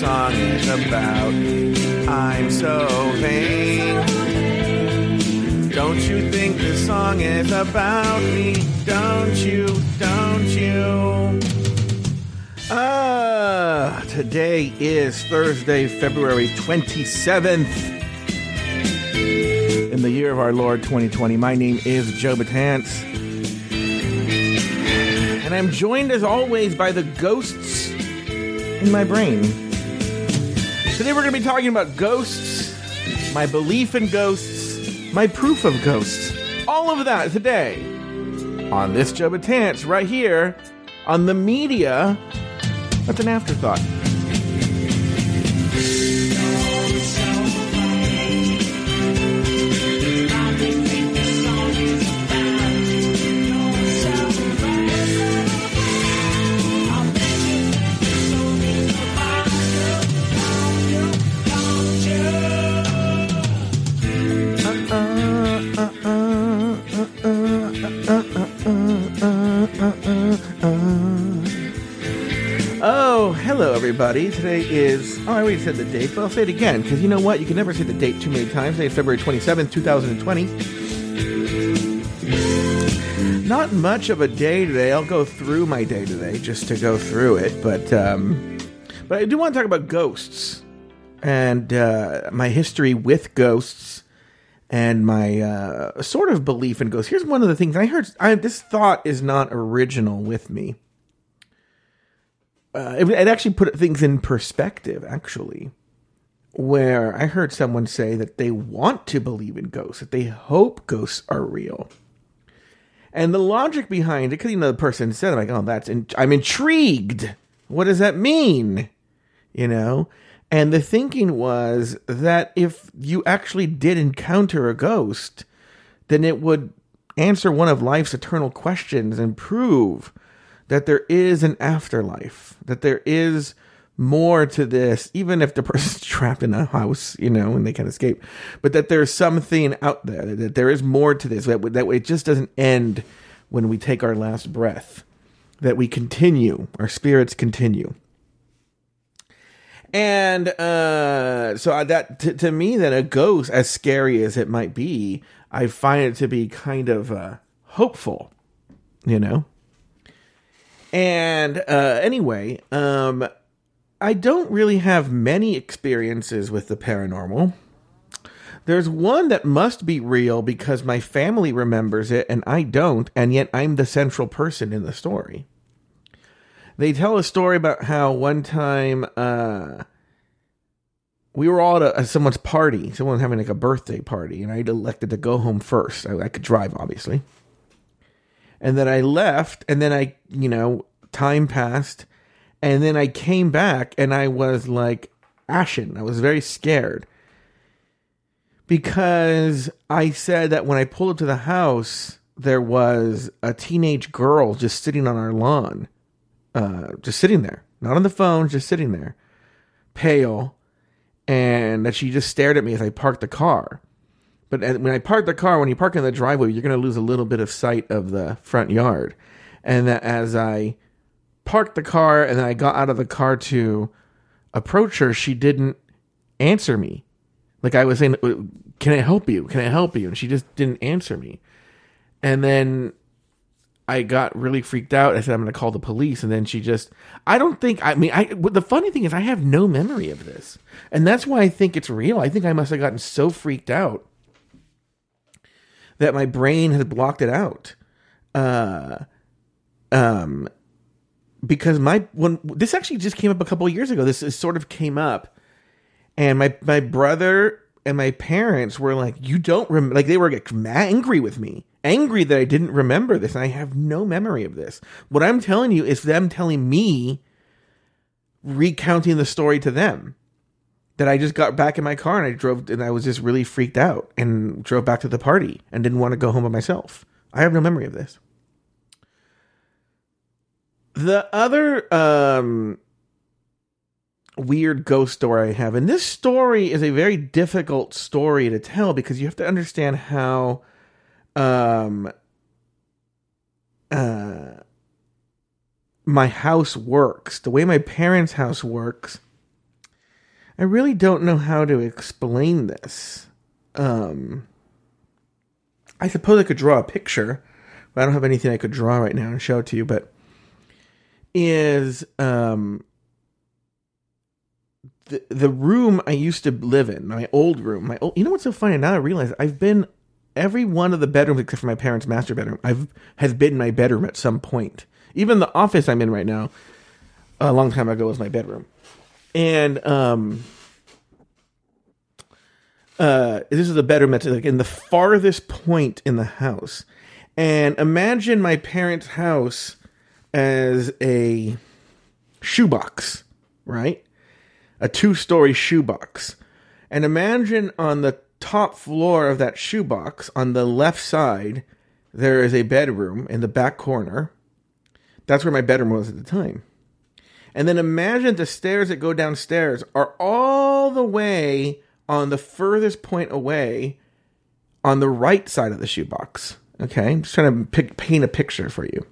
song is about. I'm so vain. Don't you think this song is about me? Don't you? Don't you? Ah, today is Thursday, February 27th in the year of our Lord 2020. My name is Joe Betance. And I'm joined as always by the ghosts in my brain. Today we're going to be talking about ghosts, my belief in ghosts, my proof of ghosts. All of that today on this Joe Betance right here on the media. That's an afterthought. Everybody. Today is, oh, I already said the date, but I'll say it again, because you know what? You can never say the date too many times. Today is February 27th, 2020. Not much of a day today. I'll go through my day today just to go through it, but, um, but I do want to talk about ghosts and, uh, my history with ghosts and my, uh, sort of belief in ghosts. Here's one of the things I heard, I, this thought is not original with me uh, it, it actually put things in perspective, actually, where I heard someone say that they want to believe in ghosts, that they hope ghosts are real. And the logic behind it, because you know the person said, "I'm like, oh, that's in- I'm intrigued. What does that mean?" You know, and the thinking was that if you actually did encounter a ghost, then it would answer one of life's eternal questions and prove that there is an afterlife, that there is more to this, even if the person's trapped in a house, you know, and they can't escape, but that there's something out there, that there is more to this, that, that it just doesn't end when we take our last breath, that we continue, our spirits continue. And uh, so that to, to me, then a ghost, as scary as it might be, I find it to be kind of uh, hopeful, you know. And uh, anyway, um, I don't really have many experiences with the paranormal. There's one that must be real because my family remembers it and I don't, and yet I'm the central person in the story. They tell a story about how one time uh, we were all at, a, someone's party, someone having like a birthday party, and I elected to go home first. I, I could drive, obviously and then I left, and then I, you know, time passed, and then I came back, and I was like ashen. I was very scared because I said that when I pulled up to the house, there was a teenage girl just sitting on our lawn, uh, just sitting there, not on the phone, just sitting there, pale, and that she just stared at me as I parked the car. But when I park the car, when you park in the driveway, you're going to lose a little bit of sight of the front yard. And that as I parked the car and then I got out of the car to approach her, she didn't answer me. Like I was saying, uh, "Can I help you? Can I help you?" And she just didn't answer me. And then I got really freaked out. I said, "I'm going to call the police." And then she just, I don't think. I mean, I. The funny thing is, I have no memory of this, and that's why I think it's real. I think I must have gotten so freaked out that my brain has blocked it out. Uh, um, because my when this actually just came up a couple years ago. This, this sort of came up, and my my brother and my parents were like, "You don't remember?" Like they were like, angry with me, angry that I didn't remember this, and I have no memory of this. What I'm telling you is them telling me, recounting the story to them that I just got back in my car and I drove and I was just really freaked out and drove back to the party and didn't want to go home by myself. I have no memory of this. The other um, weird ghost story I have, and this story is a very difficult story to tell because you have to understand how um, uh, my house works. The way my parents' house works I really don't know how to explain this. Um, I suppose I could draw a picture, but I don't have anything I could draw right now and show it to you. But is um, the the room I used to live in, my old room, my old. You know what's so funny? Now I realize I've been every one of the bedrooms except for my parents' master bedroom. I've has been my bedroom at some point. Even the office I'm in right now, a long time ago was my bedroom, and um, uh, this is a better that's like in the farthest point in the house. And imagine my parents' house as a shoebox, right? A two story shoebox. And imagine on the top floor of that shoebox, on the left side, there is a bedroom in the back corner. That's where my bedroom was at the time. And then imagine the stairs that go downstairs are all the way on the furthest point away on the right side of the shoebox. Okay, I'm just trying to pick, paint a picture for you.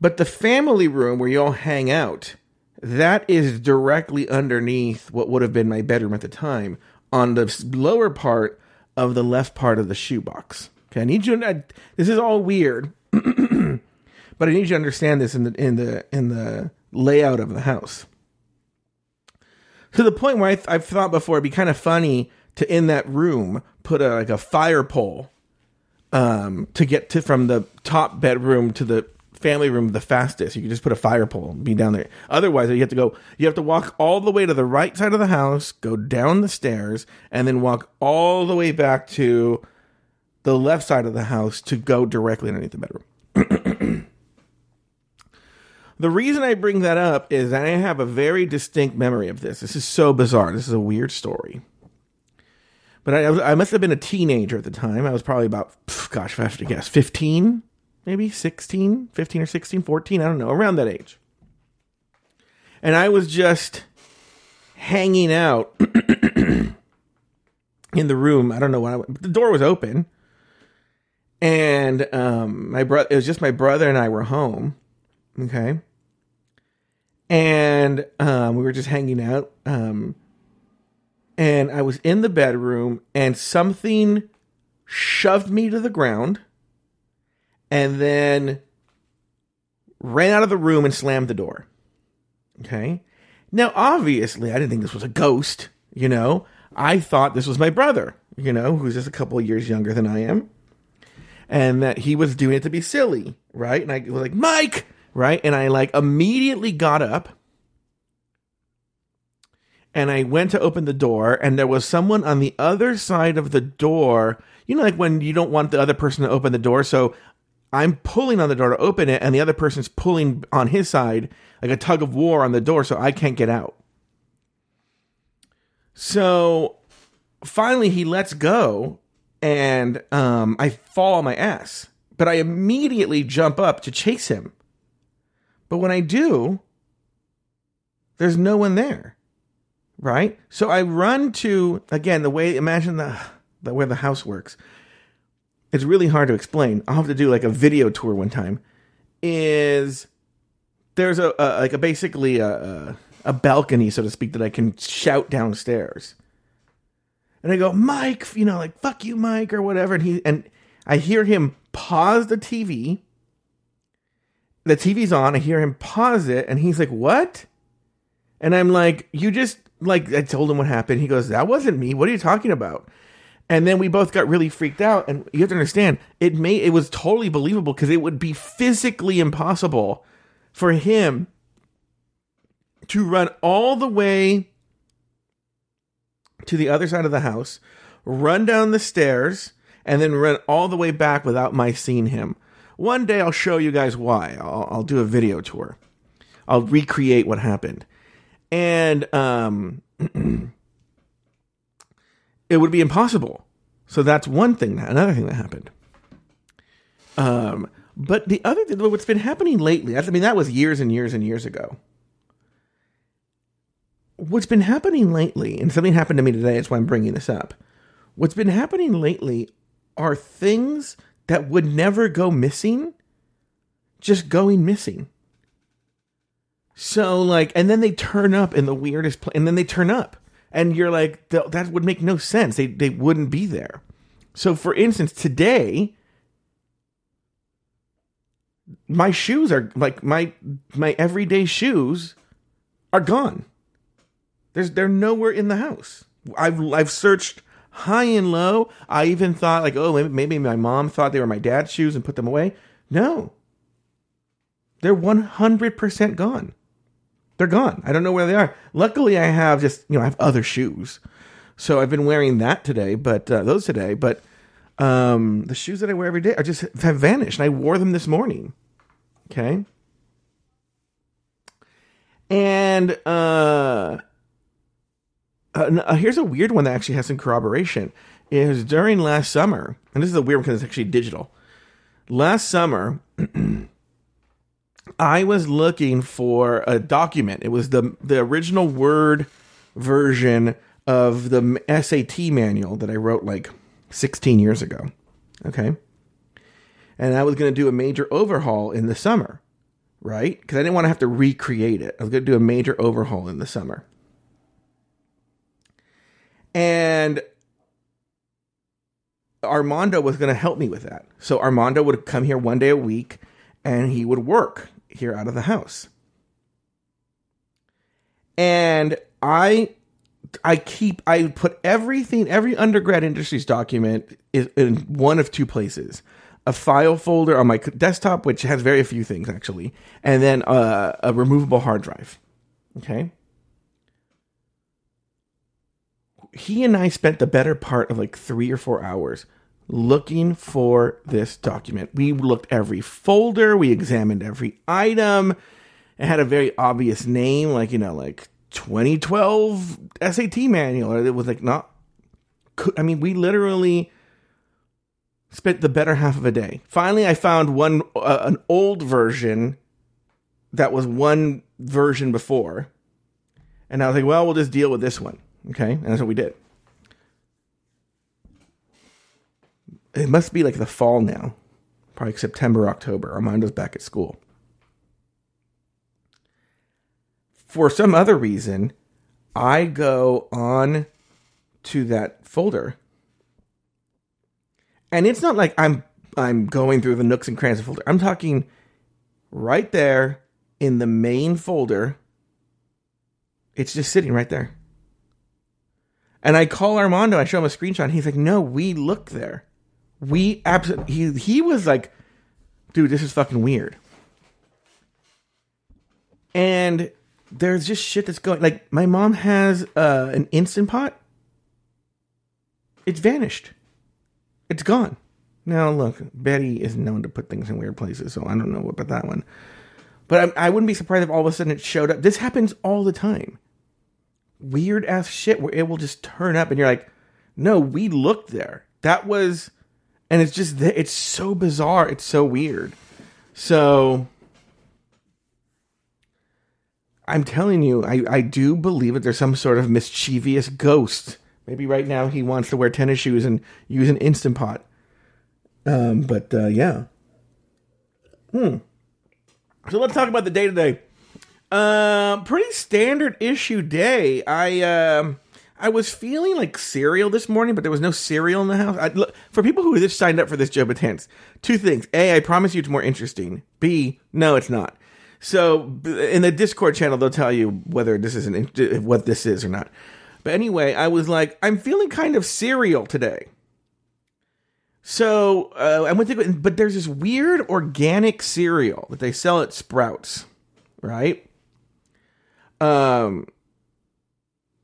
But the family room where you all hang out, that is directly underneath what would have been my bedroom at the time on the lower part of the left part of the shoebox. Okay, I need you. To, I, this is all weird, but I need you to understand this in the in the in the layout of the house to the point where I th- I've thought before it'd be kind of funny to in that room put a like a fire pole um, to get to from the top bedroom to the family room the fastest. You could just put a fire pole and be down there. Otherwise, you have to go. You have to walk all the way to the right side of the house, go down the stairs, and then walk all the way back to the left side of the house to go directly underneath the bedroom. The reason I bring that up is that I have a very distinct memory of this. This is so bizarre. This is a weird story. But I, I must have been a teenager at the time. I was probably about, gosh, if I have to guess, 15, maybe 16, 15 or 16, 14, I don't know, around that age. And I was just hanging out in the room. I don't know why. The door was open. And um, my brother, it was just my brother and I were home Okay. And um, we were just hanging out. Um, and I was in the bedroom, and something shoved me to the ground and then ran out of the room and slammed the door. Okay. Now, obviously, I didn't think this was a ghost, you know. I thought this was my brother, you know, who's just a couple of years younger than I am. And that he was doing it to be silly, right? And I was like, Mike, right? And I like immediately got up and I went to open the door, and there was someone on the other side of the door. You know, like when you don't want the other person to open the door, so I'm pulling on the door to open it, and the other person's pulling on his side, like a tug of war on the door, so I can't get out. So finally, he lets go, and um, I fall on my ass. But I immediately jump up to chase him. But when I do, there's no one there. Right? So I run to again the way imagine the the way the house works. It's really hard to explain. I'll have to do like a video tour one time. Is there's a, a like a basically a, a a balcony, so to speak, that I can shout downstairs. And I go, Mike, you know, like fuck you, Mike, or whatever. And he and I hear him pause the TV the TV's on. I hear him pause it, and he's like, "What?" And I'm like, "You just like I told him what happened." He goes, "That wasn't me. What are you talking about?" And then we both got really freaked out. And you have to understand, it made it was totally believable because it would be physically impossible for him to run all the way to the other side of the house, run down the stairs, and then run all the way back without my seeing him. One day I'll show you guys why. I'll, I'll do a video tour. I'll recreate what happened. And um, it would be impossible. So that's one thing, another thing that happened. Um, but the other thing, what's been happening lately, I mean, that was years and years and years ago. What's been happening lately, and something happened to me today, that's why I'm bringing this up. What's been happening lately are things that would never go missing just going missing. So like, and then they turn up in the weirdest place, and then they turn up, and you're like, that would make no sense. They they wouldn't be there. So for instance, today, my shoes are like my my everyday shoes are gone. There's they're nowhere in the house. I've I've searched high and low. I even thought like, oh, maybe, my mom thought they were my dad's shoes and put them away. No. They're 100% gone. They're gone. I don't know where they are. Luckily, I have just, you know, I have other shoes. So I've been wearing that today, but uh, those today, but um, the shoes that I wear every day are just have vanished. And I wore them this morning. Okay. And uh, uh, here's a weird one that actually has some corroboration. Is during last summer, and this is a weird one because it's actually digital. Last summer, I was looking for a document. It was the the original Word version of the SAT manual that I wrote like 16 years ago. Okay. And I was going to do a major overhaul in the summer, right? Because I didn't want to have to recreate it. I was going to do a major overhaul in the summer. And Armando was going to help me with that. So Armando would come here one day a week and he would work here out of the house. And I I keep I put everything every undergrad industries document is in one of two places. A file folder on my desktop which has very few things actually, and then a, a removable hard drive. Okay? He and I spent the better part of like 3 or 4 hours looking for this document. We looked every folder, we examined every item. It had a very obvious name, like, you know, like 2012 SAT manual. It was like not, I mean, we literally spent the better half of a day. Finally, I found one, uh, an old version that was one version before. And I was like, well, we'll just deal with this one. Okay. And that's what we did. it must be like the fall now, probably September, October. Armando's back at school. For some other reason, I go on to that folder. And it's not like I'm I'm going through the nooks and crannies of folder. I'm talking right there in the main folder. It's just sitting right there. And I call Armando, I show him a screenshot, and he's like, no, we looked there we absolutely he he was like, dude, this is fucking weird. And there's just shit that's going like my mom has uh, an instant pot. It's vanished. It's gone. Now look, Betty is known to put things in weird places, so I don't know about that one. But I, I wouldn't be surprised if all of a sudden it showed up. This happens all the time. Weird ass shit where it will just turn up and you're like, no, we looked there. That was and it's just it's so bizarre. It's so weird. So i'm telling you i i do believe that there's some sort of mischievous ghost. Maybe right now he wants to wear tennis shoes and use an instant pot. Um but uh yeah. Hmm. So let's talk about the day today uh, pretty standard issue day i um I was feeling like cereal this morning, but there was no cereal in the house. I, look, for people who just signed up for this Joe Betance, two things. A, I promise you it's more interesting. B, no, it's not. So in the Discord channel, they'll tell you whether this is an what this is or not. But anyway, I was like, I'm feeling kind of cereal today. So uh, I went to, but there's this weird organic cereal that they sell at Sprouts, right? Um,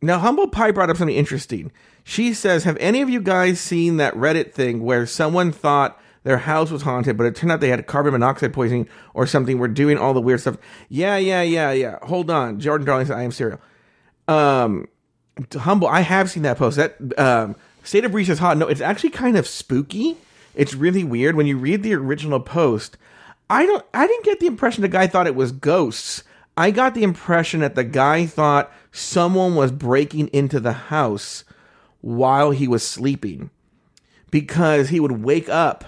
now, Humble Pie brought up something interesting. She says, Have any of you guys seen that Reddit thing where someone thought their house was haunted, but it turned out they had carbon monoxide poisoning or something? We're doing all the weird stuff. Yeah, yeah, yeah, yeah. Hold on. Jordan Darling said, I am cereal. Um, Humble, I have seen that post. That um, State of Breeze is hot. No, it's actually kind of spooky. It's really weird. When you read the original post, I don't I didn't get the impression the guy thought it was ghosts. I got the impression that the guy thought someone was breaking into the house while he was sleeping because he would wake up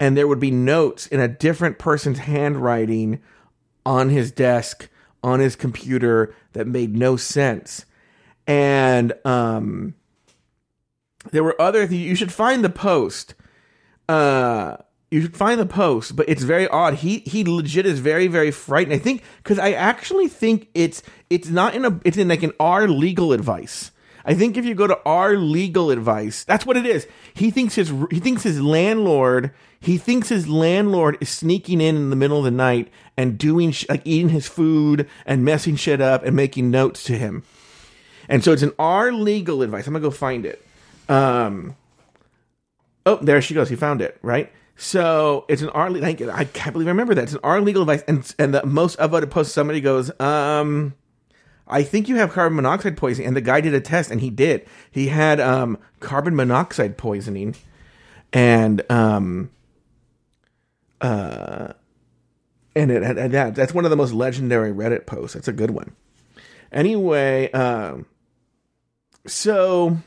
and there would be notes in a different person's handwriting on his desk on his computer that made no sense. And um, there were other things. You should find the post. Uh, you should find the post, but it's very odd. He he legit is very very frightened. I think because I actually think it's it's not in a it's in like an R legal advice. I think if you go to our legal advice, that's what it is. He thinks his he thinks his landlord he thinks his landlord is sneaking in in the middle of the night and doing sh- like eating his food and messing shit up and making notes to him. And so it's an our legal advice. I'm gonna go find it. Um, oh, there she goes. He found it right. So it's an R. Like, I can't believe I remember that. It's an R legal advice, and and the most upvoted post somebody goes, um, I think you have carbon monoxide poisoning, and the guy did a test, and he did. He had um carbon monoxide poisoning, and um, uh, and it that that's one of the most legendary Reddit posts. That's a good one. Anyway, um, so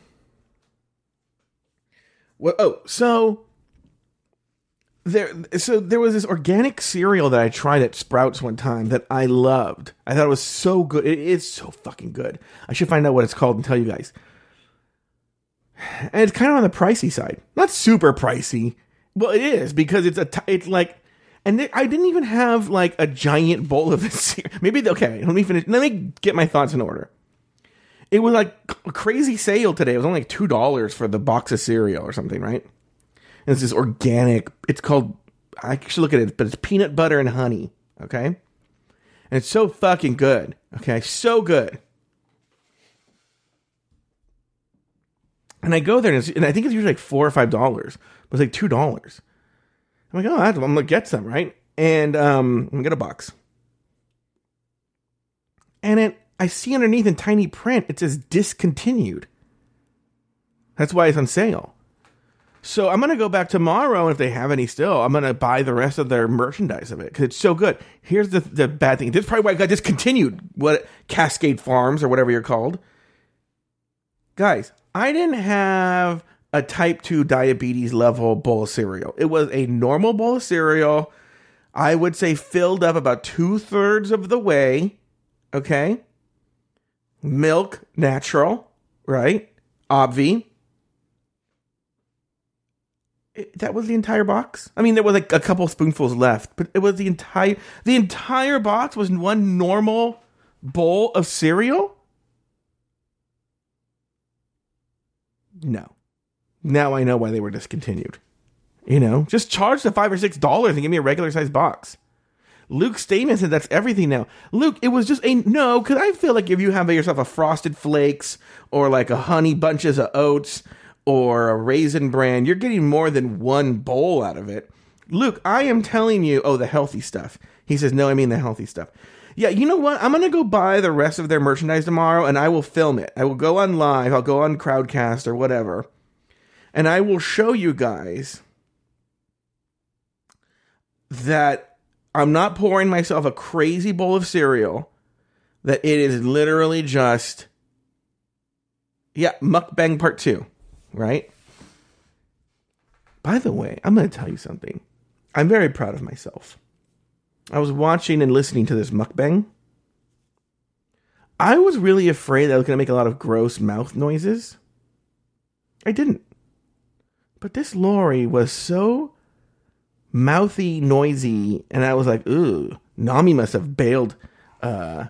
well, oh, so there so there was this organic cereal that I tried at Sprouts one time that I loved. I thought it was so good. It is so fucking good. I should find out what it's called and tell you guys. And it's kind of on the pricey side. Not super pricey. Well, it is because it's a t- it's like and th- I didn't even have like a giant bowl of this. Maybe okay, let me finish. Let me get my thoughts in order. It was like a crazy sale today. It was only like two dollars for the box of cereal or something, right? And it's this organic. It's called. I should look at it, but it's peanut butter and honey. Okay, and it's so fucking good. Okay, so good. And I go there, and, and I think it's usually like four or five dollars, but it's like two dollars. I'm like, oh, I'm gonna get some, right? And um, I'm gonna get a box. And it, I see underneath in tiny print, it says discontinued. That's why it's on sale. So I'm gonna go back tomorrow, and if they have any still, I'm gonna buy the rest of their merchandise of it because it's so good. Here's the the bad thing. This is probably why I got discontinued. What Cascade Farms or whatever you're called, guys. I didn't have a type 2 diabetes level bowl of cereal. It was a normal bowl of cereal. I would say filled up about two thirds of the way. Okay. Milk, natural, right? Obvi. It, that was the entire box. I mean, there was like a couple spoonfuls left, but it was the entire the entire box was one normal bowl of cereal. No. Now I know why they were discontinued. You know, just charge the five or six dollars and give me a regular sized box. Luke Stamen said that's everything now. Luke, it was just a no, because I feel like if you have yourself a frosted flakes or like a honey bunches of oats or a raisin bran, you're getting more than one bowl out of it. Luke, I am telling you, oh, the healthy stuff. He says, no, I mean the healthy stuff. Yeah, you know what? I'm going to go buy the rest of their merchandise tomorrow and I will film it. I will go on live. I'll go on Crowdcast or whatever and I will show you guys that I'm not pouring myself a crazy bowl of cereal, that it is literally just, yeah, mukbang part two, right? By the way, I'm going to tell you something. I'm very proud of myself. I was watching and listening to this mukbang. I was really afraid that I was going to make a lot of gross mouth noises. I didn't. But this Lori was so mouthy, noisy, and I was like, ooh, Nami must have bailed uh,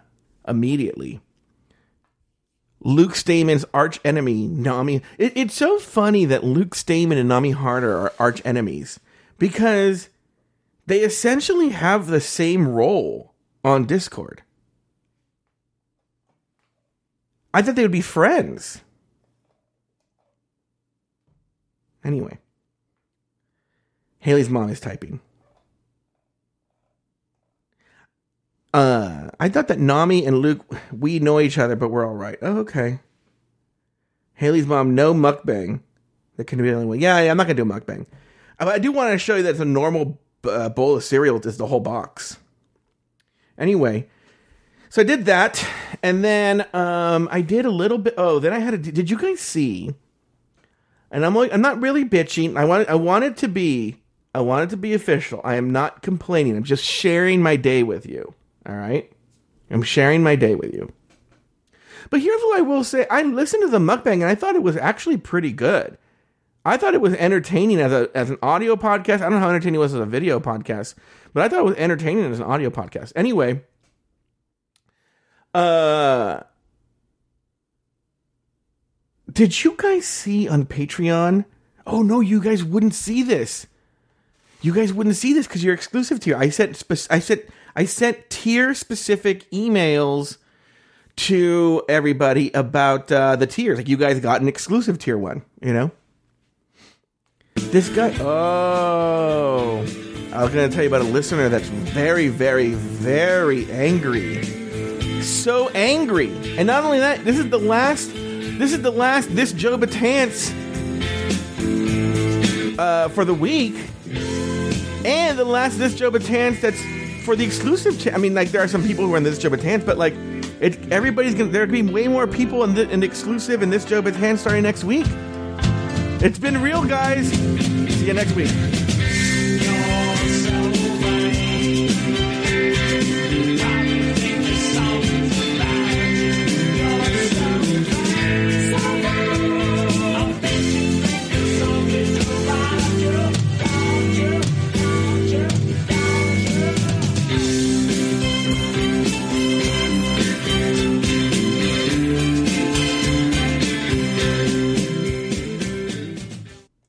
immediately. Luke Stamen's arch enemy, Nami. It, it's so funny that Luke Stamen and Nami Harder are arch enemies because they essentially have the same role on Discord. I thought they would be friends. Anyway, Haley's mom is typing. Uh, I thought that Nami and Luke, we know each other, but we're all right. Oh, okay. Haley's mom, no mukbang. That can be the only way. Yeah, yeah, I'm not gonna do a mukbang. I do want to show you that a normal uh, bowl of cereal is the whole box. Anyway, so I did that, and then um, I did a little bit. Oh, then I had a. Did you guys see and I'm like, I'm not really bitching. I want I want it to be I want it to be official. I am not complaining. I'm just sharing my day with you. All right? I'm sharing my day with you. But here's what I will say: I listened to the mukbang and I thought it was actually pretty good. I thought it was entertaining as a as an audio podcast. I don't know how entertaining it was as a video podcast, but I thought it was entertaining as an audio podcast. Anyway, uh did you guys see on Patreon? Oh no, you guys wouldn't see this. You guys wouldn't see this because you're exclusive tier. I said, I sent I sent tier specific emails to everybody about uh, the tiers. Like you guys got an exclusive tier one, you know. This guy. Oh, I was going to tell you about a listener that's very, very, very angry. So angry, and not only that, this is the last. This is the last. This Joe Betance uh, for the week, and the last this Joe Betance that's for the exclusive. I mean, like there are some people who are in this Joe Betance, but like it, everybody's gonna. There are gonna be way more people in the, in exclusive in this Joe Betance starting next week. It's been real, guys. See you next week.